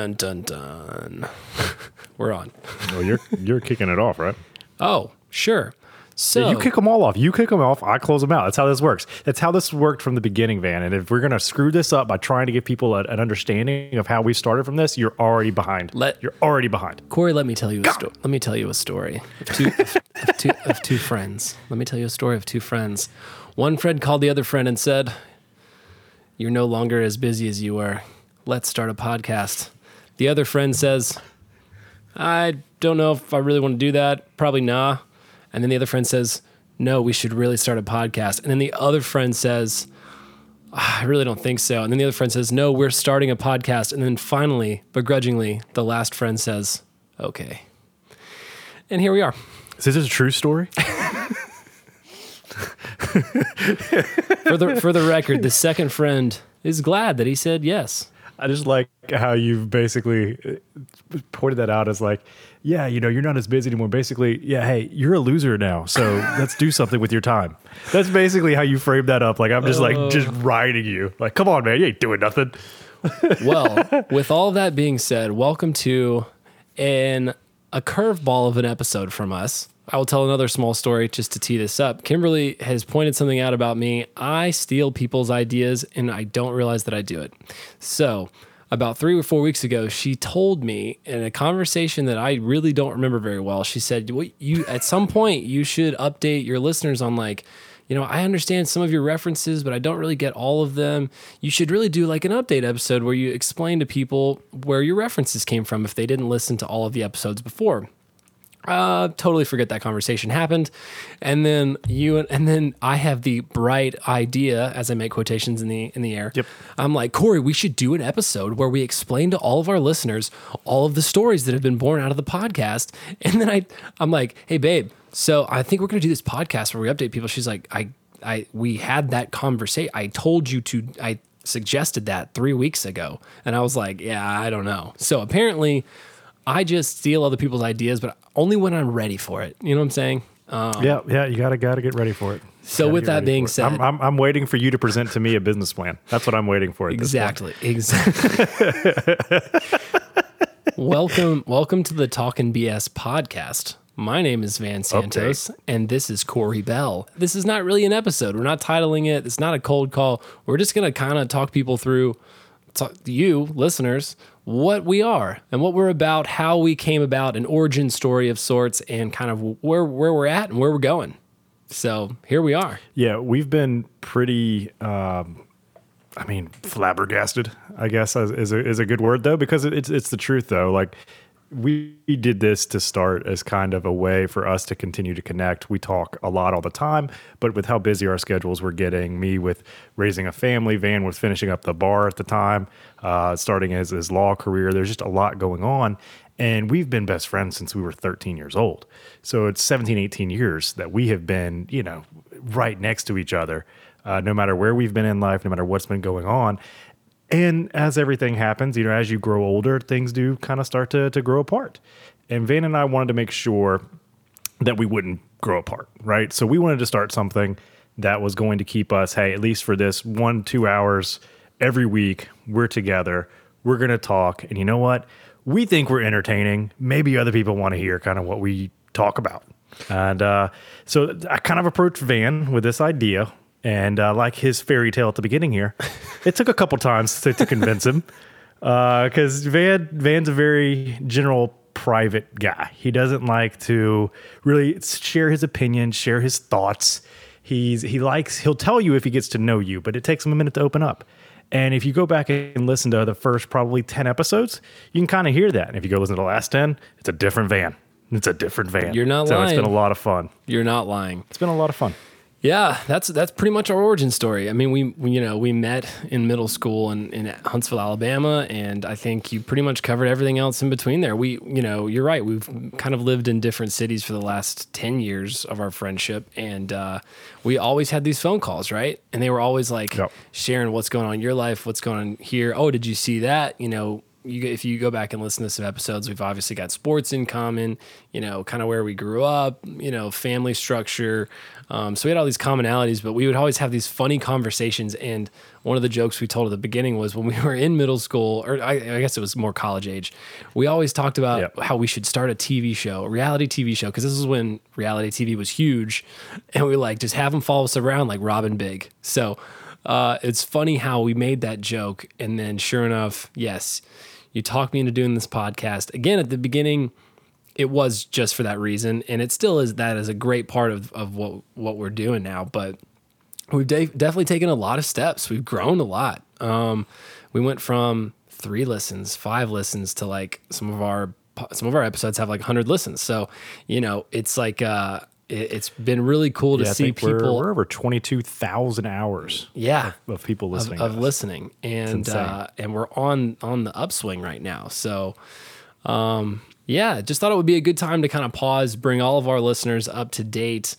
Dun dun dun. We're on. Well, you're you're kicking it off, right? Oh, sure. So You kick them all off. You kick them off. I close them out. That's how this works. That's how this worked from the beginning, Van. And if we're gonna screw this up by trying to give people a, an understanding of how we started from this, you're already behind. Let- you're already behind. Corey, let me tell you a story. Let me tell you a story of two, of, of two of two friends. Let me tell you a story of two friends. One friend called the other friend and said, "You're no longer as busy as you were. Let's start a podcast." The other friend says, "I don't know if I really want to do that. Probably nah." And then the other friend says, "No, we should really start a podcast." And then the other friend says, "Ah, I really don't think so. And then the other friend says, No, we're starting a podcast. And then finally, begrudgingly, the last friend says, Okay. And here we are. Is this a true story? For the for the record, the second friend is glad that he said yes. I just like how you've basically uh, pointed that out as like, yeah, you know, you're not as busy anymore. Basically, yeah, hey, you're a loser now, so let's do something with your time. That's basically how you framed that up. Like I'm just like just riding you. Like, come on, man, you ain't doing nothing. Well, with all that being said, welcome to an a curveball of an episode from us. I will tell another small story just to tee this up. Kimberly has pointed something out about me. I steal people's ideas and I don't realize that I do it. So, about three or four weeks ago, she told me in a conversation that I really don't remember very well. She said, well, "You at some point you should update your listeners on like, you know, I understand some of your references, but I don't really get all of them. You should really do like an update episode where you explain to people where your references came from if they didn't listen to all of the episodes before." Uh totally forget that conversation happened. And then you and then i have the bright idea as i make quotations in the in the air. Yep. i'm like corey we should do an episode where we explain to all of our listeners all of the stories that have been born out of the podcast. And then i i'm like hey babe so i think we're to do this podcast where we update people. She's like i i we had that conversation i told you to i suggested that three weeks ago. And i was like yeah i don't know. So apparently I just steal other people's ideas, but only when I'm ready for it. You know what I'm saying? Um, Yeah, yeah, you gotta gotta get ready for it. So with that being said- I'm, I'm I'm waiting for you to present to me a business plan. That's what I'm waiting for. At this point. exactly. Exactly. welcome, welcome to the Talkin' BS podcast. My name is Van Santos, and this is Corey Bell. This is not really an episode. We're not titling it. It's not a cold call. We're just gonna kind of talk people through, talk, you listeners, what we are and what we're about, how we came about, an origin story of sorts, and kind of where where we're at and where we're going. So here we are. Yeah, we've been pretty. Um, I mean, flabbergasted. I guess is a, is a good word though, because it's it's the truth though. Like we did this to start as kind of a way for us to continue to connect. We talk a lot all the time, but with how busy our schedules were getting, me with raising a family, Van was finishing up the bar at the time, uh, starting his, his law career. There's just a lot going on. And we've been best friends since we were 13 years old. So it's 17, 18 years that we have been, you know, right next to each other, uh, no matter where we've been in life, no matter what's been going on. And as everything happens, you know, as you grow older, things do kind of start to, to grow apart. And Van and I wanted to make sure that we wouldn't grow apart, right? So we wanted to start something that was going to keep us, hey, at least for this one, two hours every week, we're together, we're going to talk. And you know what? We think we're entertaining. Maybe other people want to hear kind of what we talk about. And uh, so I kind of approached Van with this idea. And uh, like his fairy tale at the beginning here, it took a couple times to, to convince him because Van Van's a very general private guy. He doesn't like to really share his opinion, share his thoughts. He's he likes he'll tell you if he gets to know you, but it takes him a minute to open up. And if you go back and listen to the first probably 10 episodes, you can kind of hear that. And if you go listen to the last 10, it's a different van. It's a different van. You're not so it's been a lot of fun. You're not lying. It's been a lot of fun. Yeah, that's that's pretty much our origin story. I mean, we, we you know we met in middle school in, in Huntsville, Alabama, and I think you pretty much covered everything else in between there. We you know you're right. We've kind of lived in different cities for the last ten years of our friendship, and uh, we always had these phone calls, right? And they were always like Yep. sharing what's going on in your life, what's going on here. Oh, did you see that? You know, you if you go back and listen to some episodes, we've obviously got sports in common. You know, kind of where we grew up. You know, family structure. Um, so we had all these commonalities, but we would always have these funny conversations. And one of the jokes we told at the beginning was when we were in middle school, or I, I guess it was more college age. We always talked about Yep. how we should start a TV show, a reality TV show, because this is when reality TV was huge, and we like just have them follow us around like Rob and Big. So uh, it's funny how we made that joke, and then sure enough, yes, you talked me into doing this podcast again at the beginning. It was just for that reason, and it still is. That is a great part of of what what we're doing now, but we've de- definitely taken a lot of steps. We've grown a lot. Um, we went from three listens, five listens to like some of our some of our episodes have like 100 listens. So, you know, it's like uh it, it's been really cool to Yeah, see think we're, people we're over 22,000 hours yeah, of people listening. of this. listening and uh and we're on on the upswing right now. So, um yeah, just thought it would be a good time to kind of pause, bring all of our listeners up to date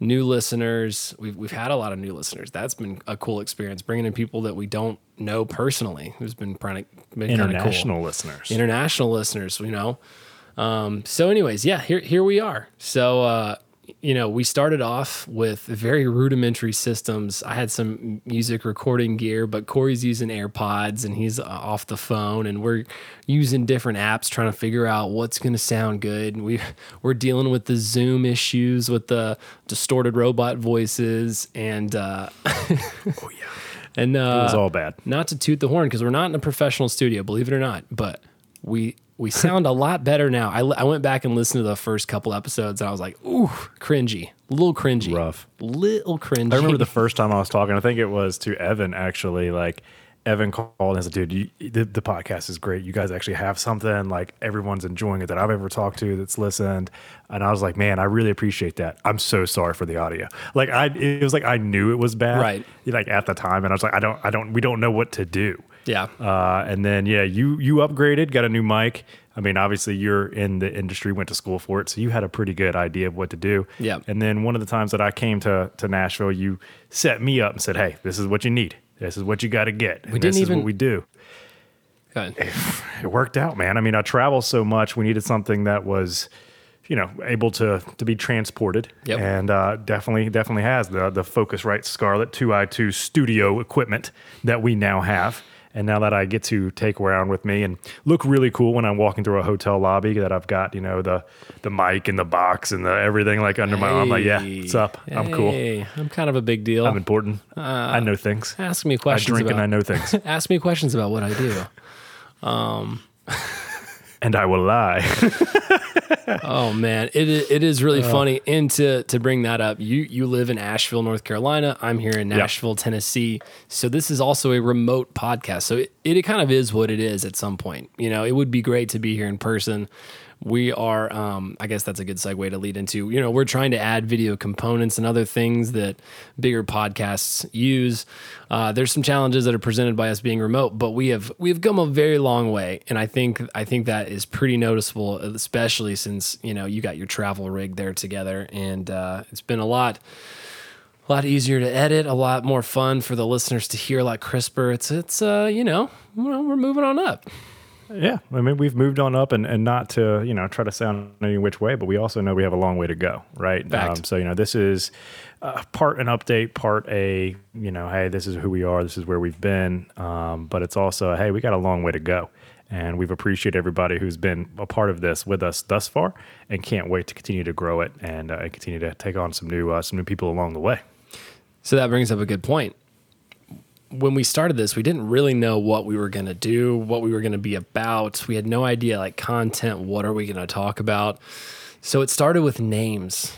new listeners. We've we've had a lot of new listeners. That's been a cool experience. Bringing in people that we don't know personally, who's been kind of been of cool. International listeners. International listeners, you know. Um, so, anyways, yeah, here here we are. So, uh, you know, we started off with very rudimentary systems. I had some music recording gear, but Corey's using AirPods and he's uh, off the phone, and we're using different apps trying to figure out what's going to sound good. And We we're dealing with the Zoom issues with the distorted robot voices, and uh, oh, yeah. and uh, It was all bad. not to toot the horn because we're not in a professional studio, believe it or not, but we we sound a lot better now. I, I went back and listened to the first couple episodes and I was like, ooh, cringy, a little cringy, Rough. little cringy. I remember the first time I was talking, I think it was to Evan actually, like Evan called and said, dude, you, the, the podcast is great. You guys actually have something like everyone's enjoying it that I've ever talked to that's listened. And I was like, man, I really appreciate that. I'm so sorry for the audio. Like I, it was like, I knew it was bad. Right. Like at the time. And I was like, I don't, I don't, we don't know what to do. Yeah, Uh, and then yeah, you you upgraded, got a new mic. I mean, obviously you're in the industry, went to school for it, so you had a pretty good idea of what to do. Yeah. And then one of the times that I came to to Nashville, you set me up and said, "Hey, this is what you need. This is what you got to get. We this didn't is even- what we do." Go. It worked out, man. I mean, I travel so much. We needed something that was, you know, able to to be transported. Yep. And uh, definitely, definitely has the the Focusrite Scarlett Two I Two studio equipment that we now have. And now that I get to take around with me and look really cool when I'm walking through a hotel lobby, that I've got you know the the mic and the box and the everything like under my arm. Like, yeah, what's up? I'm cool. I'm kind of a big deal. I'm important. Uh, I know things. ask me questions. I drink about and I know things, ask me questions about what I do. Um, and I will lie. Oh man, it i- it is Uh. really funny. And to to bring that up, you you live in Asheville, North Carolina. I'm here in Nashville, Tennessee. So this is also a remote podcast. So it, it kind of is what it is at some point. You know, it would be great to be here in person. We are, um, I guess that's a good segue to lead into. You know, we're trying to add video components and other things that bigger podcasts use. Uh, there's some challenges that are presented by us being remote, but we have we have come a very long way, and I think I think that is pretty noticeable, especially since you know you got your travel rig there together, and uh, it's been a lot a lot easier to edit, a lot more fun for the listeners to hear, a lot crisper. It's it's uh, you know we're moving on up. Yeah, I mean we've moved on up, and, and not to you know try to sound any which way, but we also know we have a long way to go, right? Um, so you know this is uh, part an update, part a you know hey this is who we are, this is where we've been, um, but it's also hey we got a long way to go, and we've appreciated everybody who's been a part of this with us thus far, and can't wait to continue to grow it and, uh, and continue to take on some new uh, some new people along the way. So that brings up a good point. When we started this, we didn't really know what we were going to do, what we were going to be about. We had no idea like content, what are we going to talk about? So it started with names.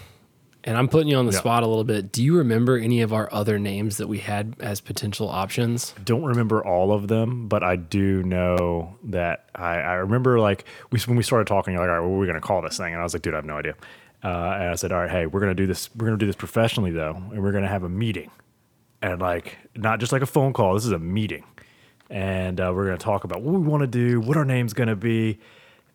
And I'm putting you on the Yeah. spot a little bit. Do you remember any of our other names that we had as potential options? don't remember all of them, but I do know that I, I remember like we when we started talking, you're like, all right, what are we gonna call this thing? And I was like, dude, I have no idea. Uh, and I said, all right, hey, we're gonna do this. We're gonna do this professionally though, and we're gonna have a meeting, and like not just like a phone call. This is a meeting, and uh, we're gonna talk about what we want to do, what our name's gonna be,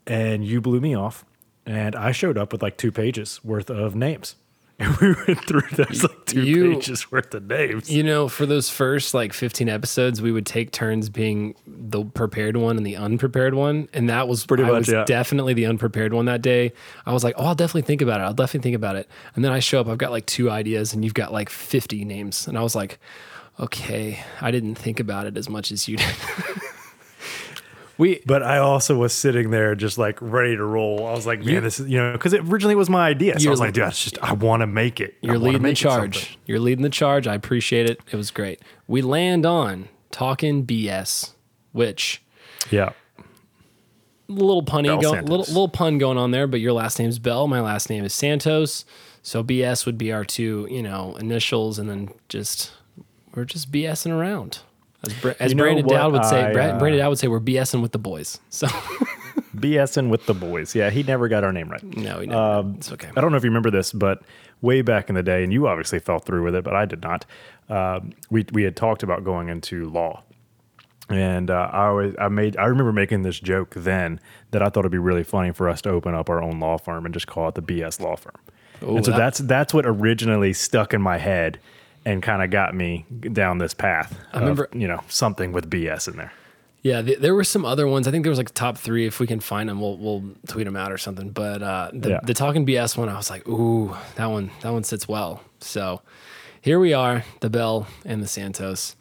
and you blew me off, and I showed up with like two pages worth of names. And we went through those like two You- pages worth of names. You know, for those first like 15 episodes, we would take turns being the prepared one and the unprepared one. And that was Pretty I much, was yeah. definitely the unprepared one that day. I was like, oh, I'll definitely think about it. I'll definitely think about it. And then I show up, I've got like two ideas and you've got like 50 names. And I was like, okay, I didn't think about it as much as you did. we, But I also was sitting there just like ready to roll. I was like, man, this is, you know, because it originally was my idea. So I was like, dude, it's just, I want to make it. You're leading the make it something. charge. You're leading the charge. I appreciate it. It was great. We land on talking BS, which Yeah. little punny go, little little pun going on there. But your last name's Bell. My last name is Santos. So BS would be our two, you know, initials, and then just we're just BSing around. As, Bra- as You know Brandon Dowd would say, I, uh, Brandon Dowd would say, we're BSing with the boys. So BSing with the boys. Yeah. He never got our name right. no, we never, Um, it's okay. I don't know if you remember this, but way back in the day, and you obviously fell through with it, but I did not. Um, we we had talked about going into law, and uh, I always I made I remember making this joke then that I thought it'd be really funny for us to open up our own law firm and just call it the BS Law Firm. Ooh, and so that- that's that's what originally stuck in my head and kind of got me down this path. I remember- you know something with BS in there. Yeah, th- there were some other ones. I think there was like top three. If we can find them, we'll we'll tweet them out or something. But uh, the Yeah. the talking BS one, I was like, ooh, that one that one sits well. So here we are, the Bell and the Santos.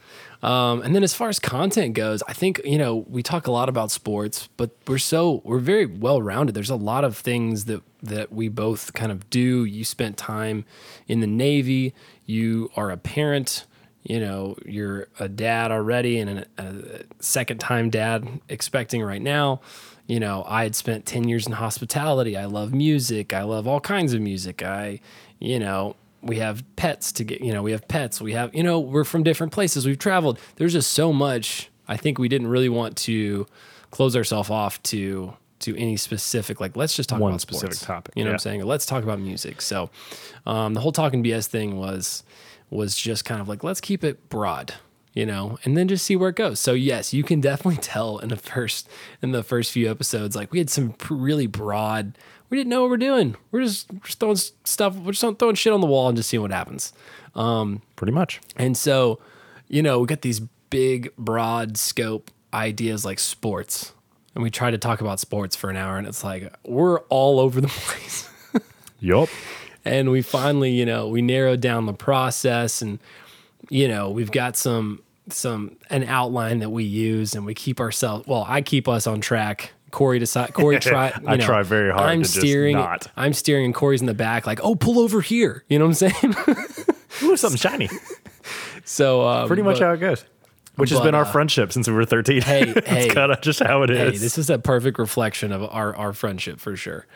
Um, and then as far as content goes, I think you know we talk a lot about sports, but we're so we're very well rounded. There's a lot of things that that we both kind of do. You spent time in the Navy. You are a parent you know you're a dad already and a, second time dad expecting right now. You know i had spent 10 years in hospitality. I love music. I love all kinds of music. I you know we have pets to get you know we have pets. We have you know we're from different places. We've traveled. There's just so much i think we didn't really want to close ourselves off to to any specific like let's just talk One about specific sports. topic, you know what i'm yeah. saying let's talk about music so um, the whole talking bs thing was was just kind of like let's keep it broad you know and then just see where it goes so yes you can definitely tell in the first in the first few episodes like we had some really broad we didn't know what we're doing we're just, we're just throwing stuff we're just throwing shit on the wall and just seeing what happens Um, Pretty much. and so, you know, we got these big, broad scope ideas like sports. And we try to talk about sports for an hour, and it's like we're all over the place. Yup. and we finally, you know, we narrowed down the process, and you know, we've got some some an outline that we use, and we keep ourselves. Well, I keep us on track. Corey decide. Corey try. You I know, try very hard I'm to just steering. not. I'm steering, and Corey's in the back, like, "Oh, pull over here." You know what I'm saying? Ooh, something shiny. so um, Pretty much but- how it goes. Which has been our uh, friendship since we were 13. Hey, That's hey. kind of just how it is. Hey, this is a perfect reflection of our, our friendship for sure.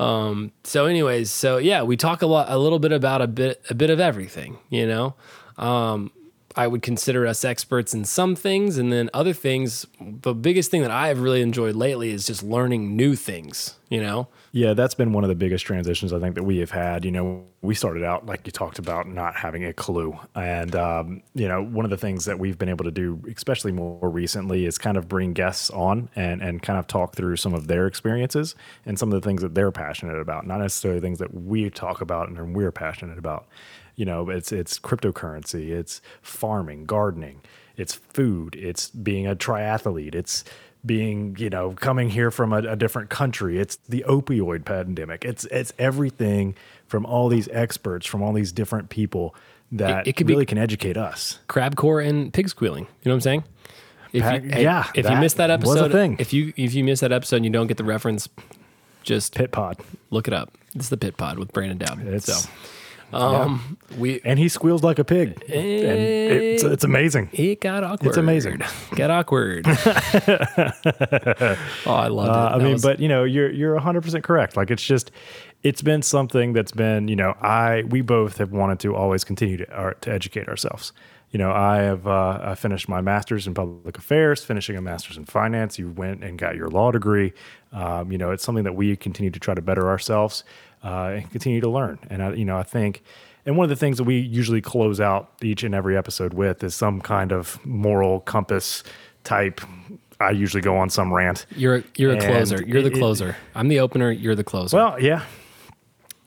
Um, so anyways, so yeah, we talk a lot, a little bit about a bit, a bit of everything, you know, um, I would consider us experts in some things and then other things. The biggest thing that I have really enjoyed lately is just learning new things, you know? Yeah, that's been one of the biggest transitions I think that we have had. You know, we started out like you talked about not having a clue, and um, you know, one of the things that we've been able to do, especially more recently, is kind of bring guests on and and kind of talk through some of their experiences and some of the things that they're passionate about, not necessarily things that we talk about and we're passionate about. You know, it's it's cryptocurrency, it's farming, gardening, it's food, it's being a triathlete, it's being you know coming here from a, a different country it's the opioid pandemic it's it's everything from all these experts from all these different people that it could be- really can educate us Crab core and pig squealing. You know what I'm saying? If you, yeah, if you missed that episode, thing. if you if you missed that episode and you don't get the reference, just pit pod look it up. This is the Pit Pod with Brandon Dowd. It's- so, um, we and he squeals like a pig and it's, it's amazing it got awkward. It's amazing. Got awkward. oh, I love it. Uh, I That mean, was- but you know, you're you're 100 percent correct. Like it's just, it's been something that's been, you know, I we both have wanted to always continue to uh, to educate ourselves. You know, I have uh, I finished my master's in public affairs, finishing a master's in finance. You went and got your law degree. Um, you know, it's something that we continue to try to better ourselves uh, and continue to learn. And I, you know, I think. And one of the things that we usually close out each and every episode with is some kind of moral compass type. I usually go on some rant. you're you're a and closer. You're the it- it- closer. I'm the opener. You're the closer. Well, yeah.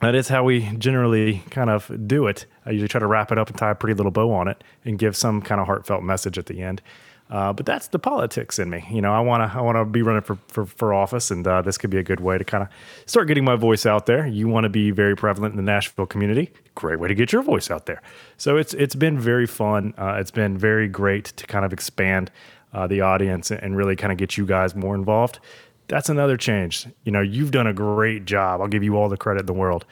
that is how we generally kind of do it. I usually try to wrap it up and tie a pretty little bow on it and give some kind of heartfelt message at the end. Uh, but that's the politics in me. You know, I want to I want to be running for, for, for office, and uh, this could be a good way to kind of start getting my voice out there. You want to be very prevalent in the Nashville community. Great way to get your voice out there. So it's it's been very fun. Uh, it's been very great to kind of expand uh, the audience and really kind of get you guys more involved. That's another change. You know, you've done a great job. I'll give you all the credit in the world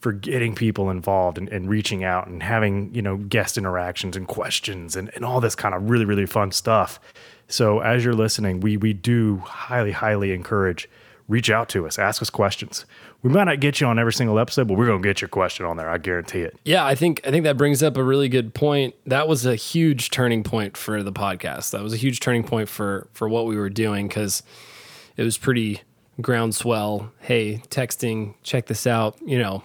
for getting people involved and, and, reaching out and having you know guest interactions and questions and, and all this kind of really really fun stuff. So as you're listening we we do highly highly encourage reach out to us ask us questions. We might not get you on every single episode but we're going to get your question on there i guarantee it. Yeah i think i think that brings up a really good point. That was a huge turning point for the podcast. That was a huge turning point for for what we were doing because it was pretty groundswell. Hey texting check this out you know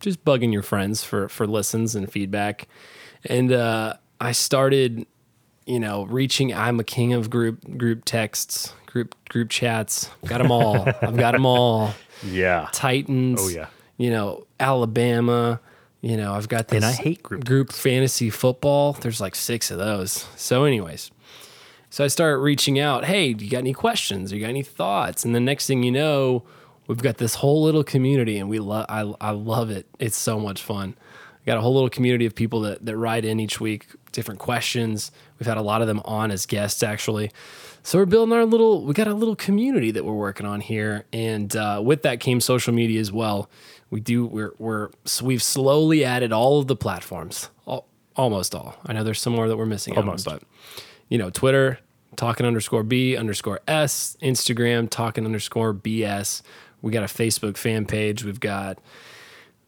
just bugging your friends for for listens and feedback. And uh, I started, you know, reaching. I'm a king of group group texts, group group chats. Got them all. I've got them all. Yeah. Titans. Oh yeah. You know, Alabama. You know, I've got this. And I hate group group fantasy football. There's like six of those. So, anyways. So I start reaching out. Hey, do you got any questions? You got any thoughts? And the next thing you know, we've got this whole little community and we love I, I love it. It's so much fun. We got a whole little community of people that, that write in each week different questions. We've had a lot of them on as guests actually. So we're building our little we got a little community that we're working on here. And uh, with that came social media as well. We do we're, we're so we've slowly added all of the platforms all, almost all. I know there's some more that we're missing almost. on, but you know twitter talking underscore b underscore s instagram talking underscore bs we got a Facebook fan page. We've got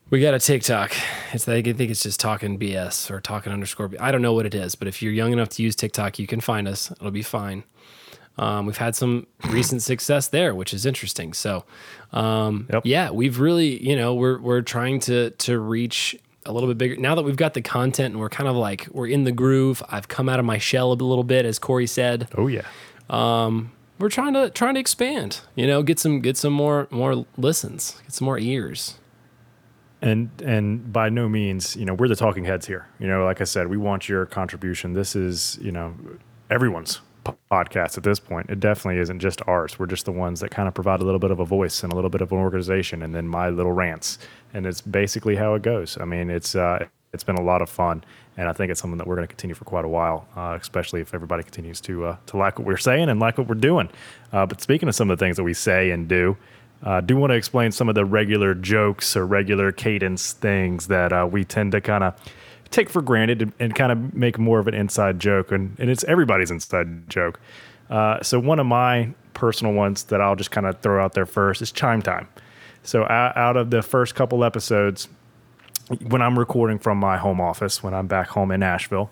we got a TikTok. It's I think it's just talking BS or talking underscore. I don't know what it is, but if you're young enough to use TikTok, you can find us. It'll be fine. Um, we've had some recent success there, which is interesting. So, um, yep. yeah, we've really, you know, we're we're trying to to reach a little bit bigger now that we've got the content and we're kind of like we're in the groove. I've come out of my shell a little bit, as Corey said. Oh yeah. Um, we're trying to trying to expand. You know, get some get some more more listens, get some more ears. And and by no means, you know, we're the talking heads here. You know, like I said, we want your contribution. This is, you know, everyone's podcast at this point. It definitely isn't just ours. We're just the ones that kind of provide a little bit of a voice and a little bit of an organization, and then my little rants. And it's basically how it goes. I mean, it's uh, it's been a lot of fun, and I think it's something that we're going to continue for quite a while, uh, especially if everybody continues to uh, to like what we're saying and like what we're doing. Uh, but speaking of some of the things that we say and do, I uh, do want to explain some of the regular jokes or regular cadence things that uh, we tend to kind of take for granted and, and kind of make more of an inside joke, and, and it's everybody's inside joke. Uh, so one of my personal ones that I'll just kind of throw out there first is chime time. So out of the first couple episodes, when I'm recording from my home office, when I'm back home in Nashville,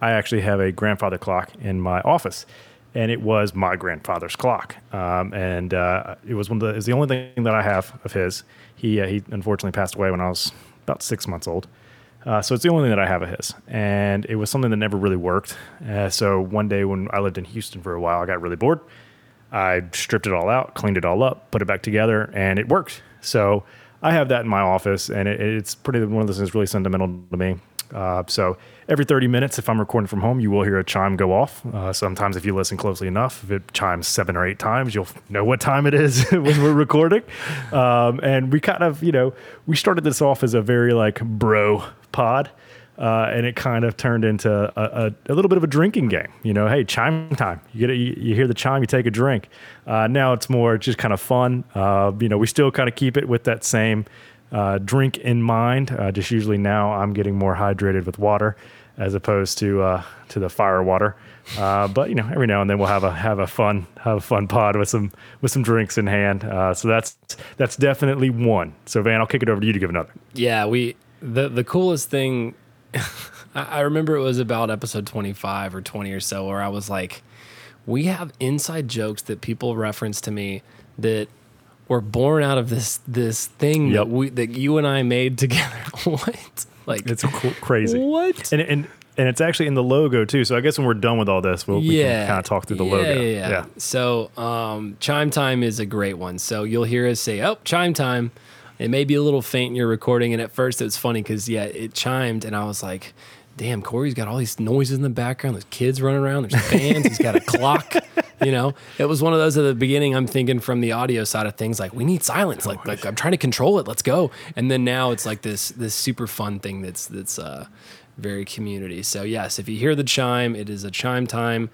I actually have a grandfather clock in my office, and it was my grandfather's clock. Um, and uh, it was one of the, it's the only thing that I have of his. He uh, he unfortunately passed away when I was about six months old. Uh, so it's the only thing that I have of his, and it was something that never really worked. Uh, so one day when I lived in Houston for a while, I got really bored. I stripped it all out, cleaned it all up, put it back together, and it worked. So I have that in my office, and it, it's pretty one of those things really sentimental to me. Uh, so every 30 minutes, if I'm recording from home, you will hear a chime go off. Uh, sometimes, if you listen closely enough, if it chimes seven or eight times, you'll know what time it is when we're recording. Um, and we kind of, you know, we started this off as a very like bro pod. Uh, and it kind of turned into a, a, a, little bit of a drinking game. You know, hey, chime time. You get a, you, hear the chime, you take a drink. Uh, now it's more just kind of fun. Uh, you know, we still kind of keep it with that same uh, drink in mind. Uh, just usually now I'm getting more hydrated with water as opposed to uh, to the fire water. but you know, every now and then we'll have a have a fun have a fun pod with some with some drinks in hand. so that's that's definitely one. So Van, I'll kick it over to you to give another. Yeah, we the the coolest thing I remember it was about episode 25 or 20 or so where I was like, we have inside jokes that people reference to me that were born out of this this thing yep. that we that you and I made together. what? Like it's crazy. What? And and and it's actually in the logo too. So I guess when we're done with all this, we'll, we can kind of talk through the yeah, logo. Yeah, yeah. yeah. So um, chime time is a great one. So you'll hear us say, "Oh, chime time." It may be a little faint in your recording, and at first it was funny because yeah, it chimed, and I was like, "Damn, Corey's got all these noises in the background. There's kids running around. There's fans. he's got a clock. You know, it was one of those at the beginning. I'm thinking from the audio side of things, like we need silence. Like, like I'm trying to control it. Let's go. And then now it's like this this super fun thing that's that's uh, very community. So yes, if you hear the chime, it is a chime time.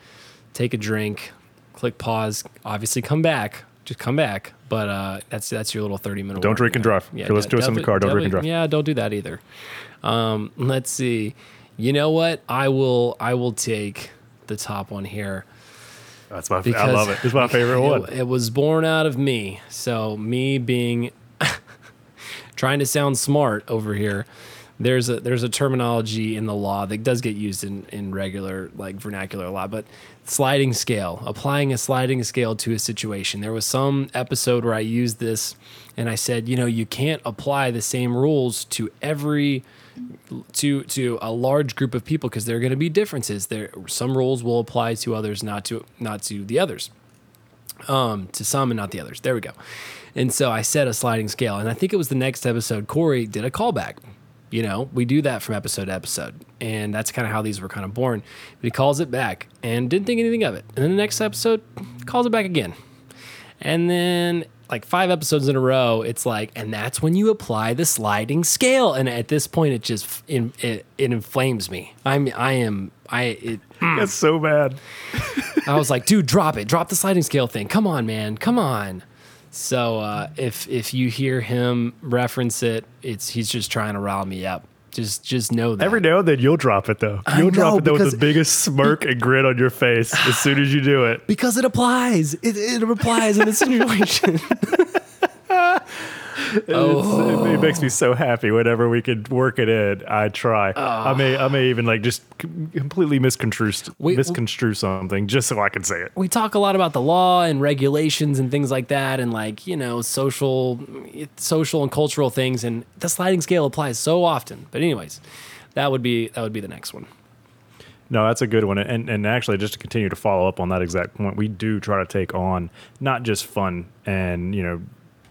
Take a drink, click pause. Obviously, come back. Just come back. But uh, that's that's your little 30 minute. Don't drink and there. drive. If let's do us in the car, don't drink and drive. Yeah, don't do that either. Um, let's see. You know what? I will. I will take the top one here. That's my. I love it. It's my favorite one. It, it was born out of me. So me being trying to sound smart over here. There's a there's a terminology in the law that does get used in, in regular like vernacular a lot, but sliding scale, applying a sliding scale to a situation. There was some episode where I used this and I said, you know, you can't apply the same rules to every to to a large group of people because there are going to be differences. There some rules will apply to others, not to not to the others. Um, to some and not the others. There we go. And so I set a sliding scale, and I think it was the next episode. Corey did a callback. You know, we do that from episode to episode, and that's kind of how these were kind of born. But he calls it back and didn't think anything of it. And then the next episode calls it back again. And then like five episodes in a row, it's like, and that's when you apply the sliding scale. And at this point, it just it, it, it inflames me. I'm I am I it, hmm. That's so bad. I was like, dude, drop it, drop the sliding scale thing. Come on, man, come on. So uh, if if you hear him reference it, it's he's just trying to rile me up. Just just know that Every now and then you'll drop it though. You'll drop it though with the biggest smirk and grin on your face as soon as you do it. because it applies. It, it applies in this situation. It's- It, makes me oh. so happy whenever we could work it in. I try. I may I may even like just completely misconstrue We- misconstrue something just so I can say it. we talk a lot about the law and regulations and things like that and like you know social social and cultural things and the sliding scale applies so often but anyways that would be that would be the next one No, that's a good one. And and actually, just to continue to follow up on that exact point, we do try to take on not just fun and you know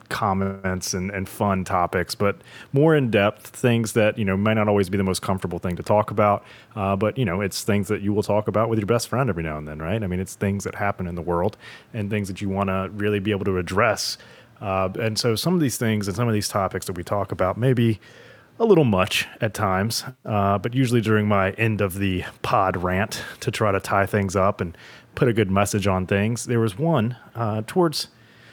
comments and, and fun topics, but more in depth things that you know may not always be the most comfortable thing to talk about. Uh, but you know, it's things that you will talk about with your best friend every now and then, right? I mean, it's things that happen in the world and things that you want to really be able to address. Uh, and so, some of these things and some of these topics that we talk about, maybe a little much at times, uh, but usually during my end of the pod rant to try to tie things up and put a good message on things. There was one uh, towards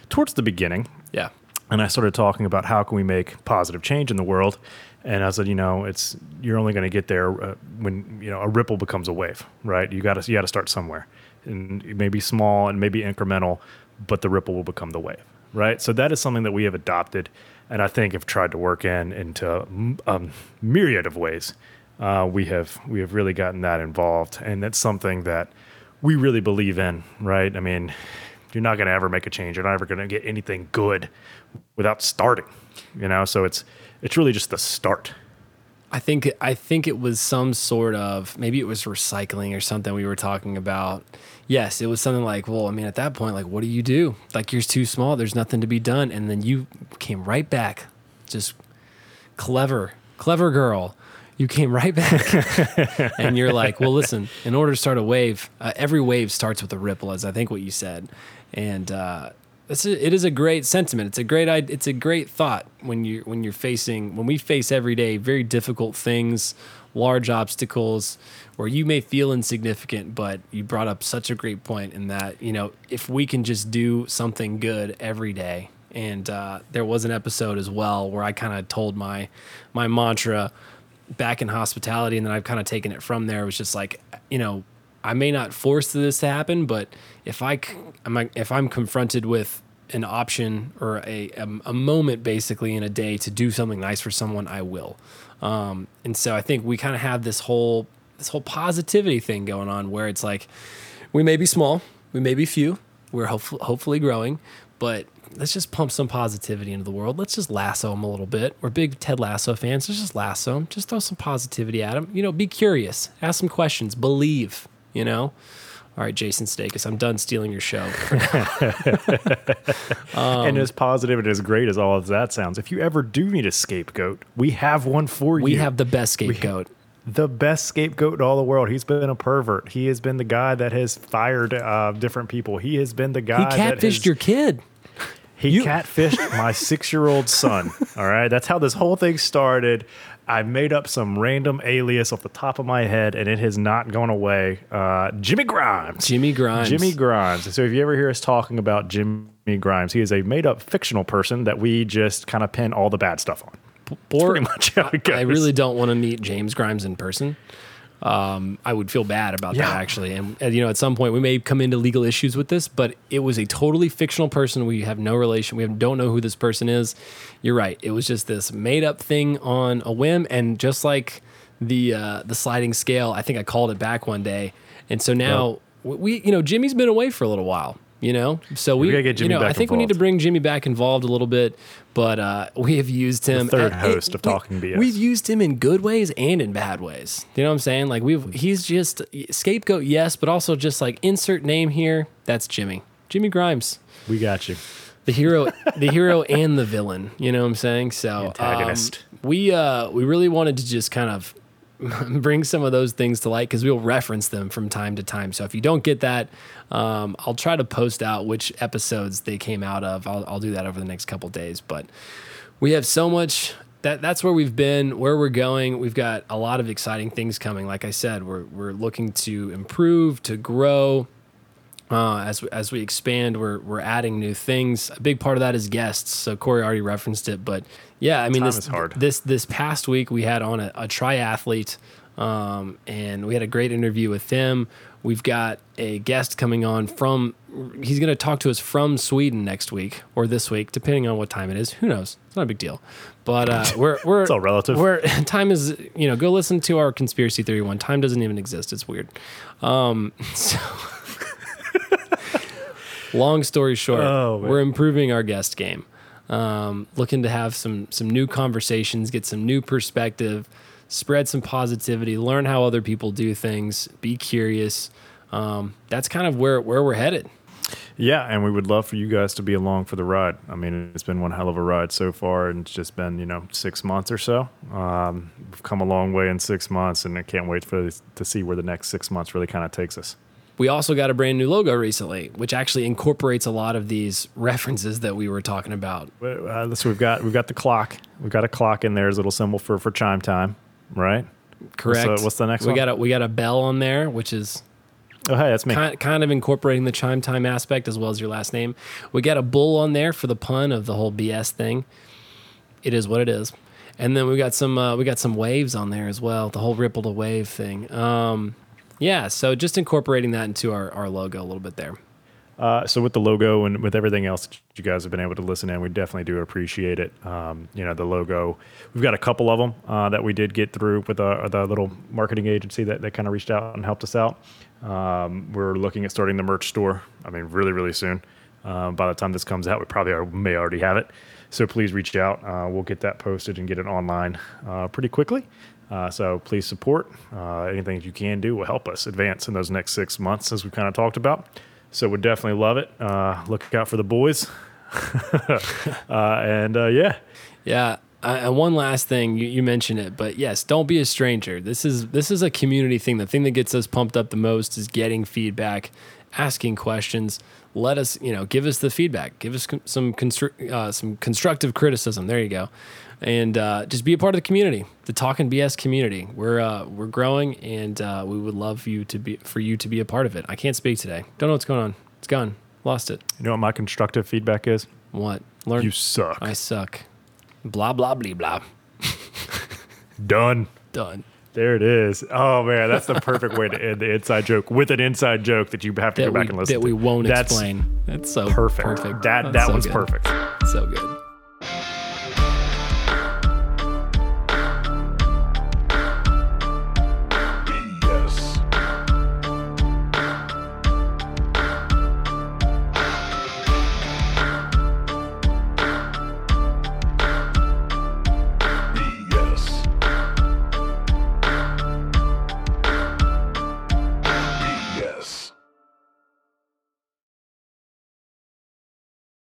towards the beginning, yeah and I started talking about how can we make positive change in the world. And I said, you know, it's you're only going to get there uh, when you know a ripple becomes a wave, right? You got to you got to start somewhere, and it may be small and maybe incremental, but the ripple will become the wave, right? So that is something that we have adopted, and I think have tried to work in into a myriad of ways. Uh, we have we have really gotten that involved, and that's something that we really believe in, right? I mean, you're not going to ever make a change. You're not ever going to get anything good without starting, you know. So it's it's really just the start. I think I think it was some sort of maybe it was recycling or something we were talking about. Yes, it was something like, well, I mean, at that point, like, what do you do? Like, you're too small. There's nothing to be done, and then you came right back, just clever, clever girl. You came right back, and you're like, well, listen. In order to start a wave, uh, every wave starts with a ripple, as I think what you said, and uh, it's a, it is a great sentiment. It's a great it's a great thought when you when you're facing when we face every day very difficult things, large obstacles where you may feel insignificant, but you brought up such a great point in that you know if we can just do something good every day. And uh, there was an episode as well where I kind of told my my mantra back in hospitality, and then I've kind of taken it from there. It was just like you know I may not force this to happen, but if I am if I'm confronted with an option or a, a a moment basically in a day to do something nice for someone, I will. Um, and so I think we kind of have this whole this whole positivity thing going on where it's like we may be small, we may be few, we're hopefully hopefully growing, but let's just pump some positivity into the world. Let's just lasso them a little bit. We're big Ted Lasso fans. Let's just lasso them. Just throw some positivity at them. You know, be curious, ask some questions, believe. You know, All right, Jason Sudeikis, I'm done stealing your show. and as positive and as great as all of that sounds, if you ever do need a scapegoat, we have one for We you. We have the best scapegoat. the best scapegoat in all the world. He's been a pervert. He has been the guy that has fired uh, different people. He has been the He guy that catfished has, your kid. He catfished my six-year-old son. All right, that's how this whole thing started. I made up some random alias off the top of my head, and it has not gone away. Uh, Jimmy Grimes. Jimmy Grimes. Jimmy Grimes. So if you ever hear us talking about Jimmy Grimes, he is a made-up fictional person that we just kind of pin all the bad stuff on. Or- pretty much how it goes. I really don't want to meet James Grimes in person. Um, I would feel bad about Yeah. that actually, and, and you know, at some point we may come into legal issues with this. But it was a totally fictional person. We have no relation. We have, don't know who this person is. You're right. It was just this made up thing on a whim, and just like the uh, the sliding scale, I think I called it back one day, and so now we, you know, Jimmy's been away for a little while. You know, so we, gotta get Jimmy you know, I think we need to bring Jimmy back involved a little bit, but uh, we have used him. third and- host of we- Talking BS. We've used him in good ways and in bad ways. You know what I'm saying? Like we've he's just scapegoat, yes, but also just like insert name here. That's Jimmy. Jimmy Grimes. We got you. The hero the hero and the villain. You know what I'm saying? So um, Antagonist. we uh we really wanted to just kind of bring some of those things to light because we'll reference them from time to time. So if you don't get that, um, I'll try to post out which episodes they came out of. I'll, I'll do that over the next couple days. But we have so much that that's where we've been, where we're going. We've got a lot of exciting things coming. Like I said, we're we're looking to improve, to grow. Uh, as as we expand, we're we're adding new things. A big part of that is guests. So Corey already referenced it, but yeah, I mean Time this hard. this this past week we had on a, a triathlete, um, and we had a great interview with him. We've got a guest coming on from. He's going to talk to us from Sweden next week or this week, depending on what time it is. Who knows? It's not a big deal. But uh, we're we're It's all relative. We're time is you know go listen to our conspiracy theory one. Time doesn't even exist. It's weird. Um, so long story short, Oh, we're improving our guest game. Um, looking to have some some new conversations, get some new perspective, spread some positivity, learn how other people do things, be curious. Um, that's kind of where where we're headed. Yeah, and we would love for you guys to be along for the ride. I mean, it's been one hell of a ride so far, and it's just been you know six months or so. Um, we've come a long way in six months, and I can't wait for this, to see where the next six months really kind of takes us. We also got a brand new logo recently, which actually incorporates a lot of these references that we were talking about. Uh, so we've got we've got the clock. We've got a clock in there as a little symbol for for chime time, right? Correct. What's the- what's the next we one? got a we got a bell on there, which is Oh, hey, that's me. kind, kind of incorporating the chime time aspect as well as your last name. We got a bull on there for the pun of the whole BS thing. It is what it is. And then we got some uh, we got some waves on there as well, the whole ripple to wave thing. Um, yeah, so just incorporating that into our, our logo a little bit there. Uh, so with the logo and with everything else that you guys have been able to listen in, we definitely do appreciate it. Um, you know, the logo, we've got a couple of them uh, that we did get through with the, the little marketing agency that, that kind of reached out and helped us out. Um, we're looking at starting the merch store. I mean, really, really soon. Um, by the time this comes out, we probably are, may already have it. So please reach out. Uh, we'll get that posted and get it online uh, pretty quickly. Uh, so please support. Uh, anything you can do will help us advance in those next six months, as we kind of talked about. So would definitely love it. Uh, look out for the boys. uh, and uh, yeah, Yeah. Uh, and one last thing, you, you mentioned it, but yes, don't be a stranger. This is this is a community thing. The thing that gets us pumped up the most is getting feedback, asking questions. Let us, you know, give us the feedback. Give us some some constructive criticism. There you go, and uh, just be a part of the community, the Talking BS community. We're uh, we're growing, and uh, we would love you to be for you to be a part of it. I can't speak today. Don't know what's going on. It's gone. Lost it. you know what my constructive feedback is? What? Learn. You suck. I suck. Blah blah blah blah. Done. Done. There it is. Oh man, that's the perfect way to end the inside joke with an inside joke that you have to that go back we, and listen to. that we won't That's explain. That's so perfect. Perfect. That That's that so one's good. perfect. So good.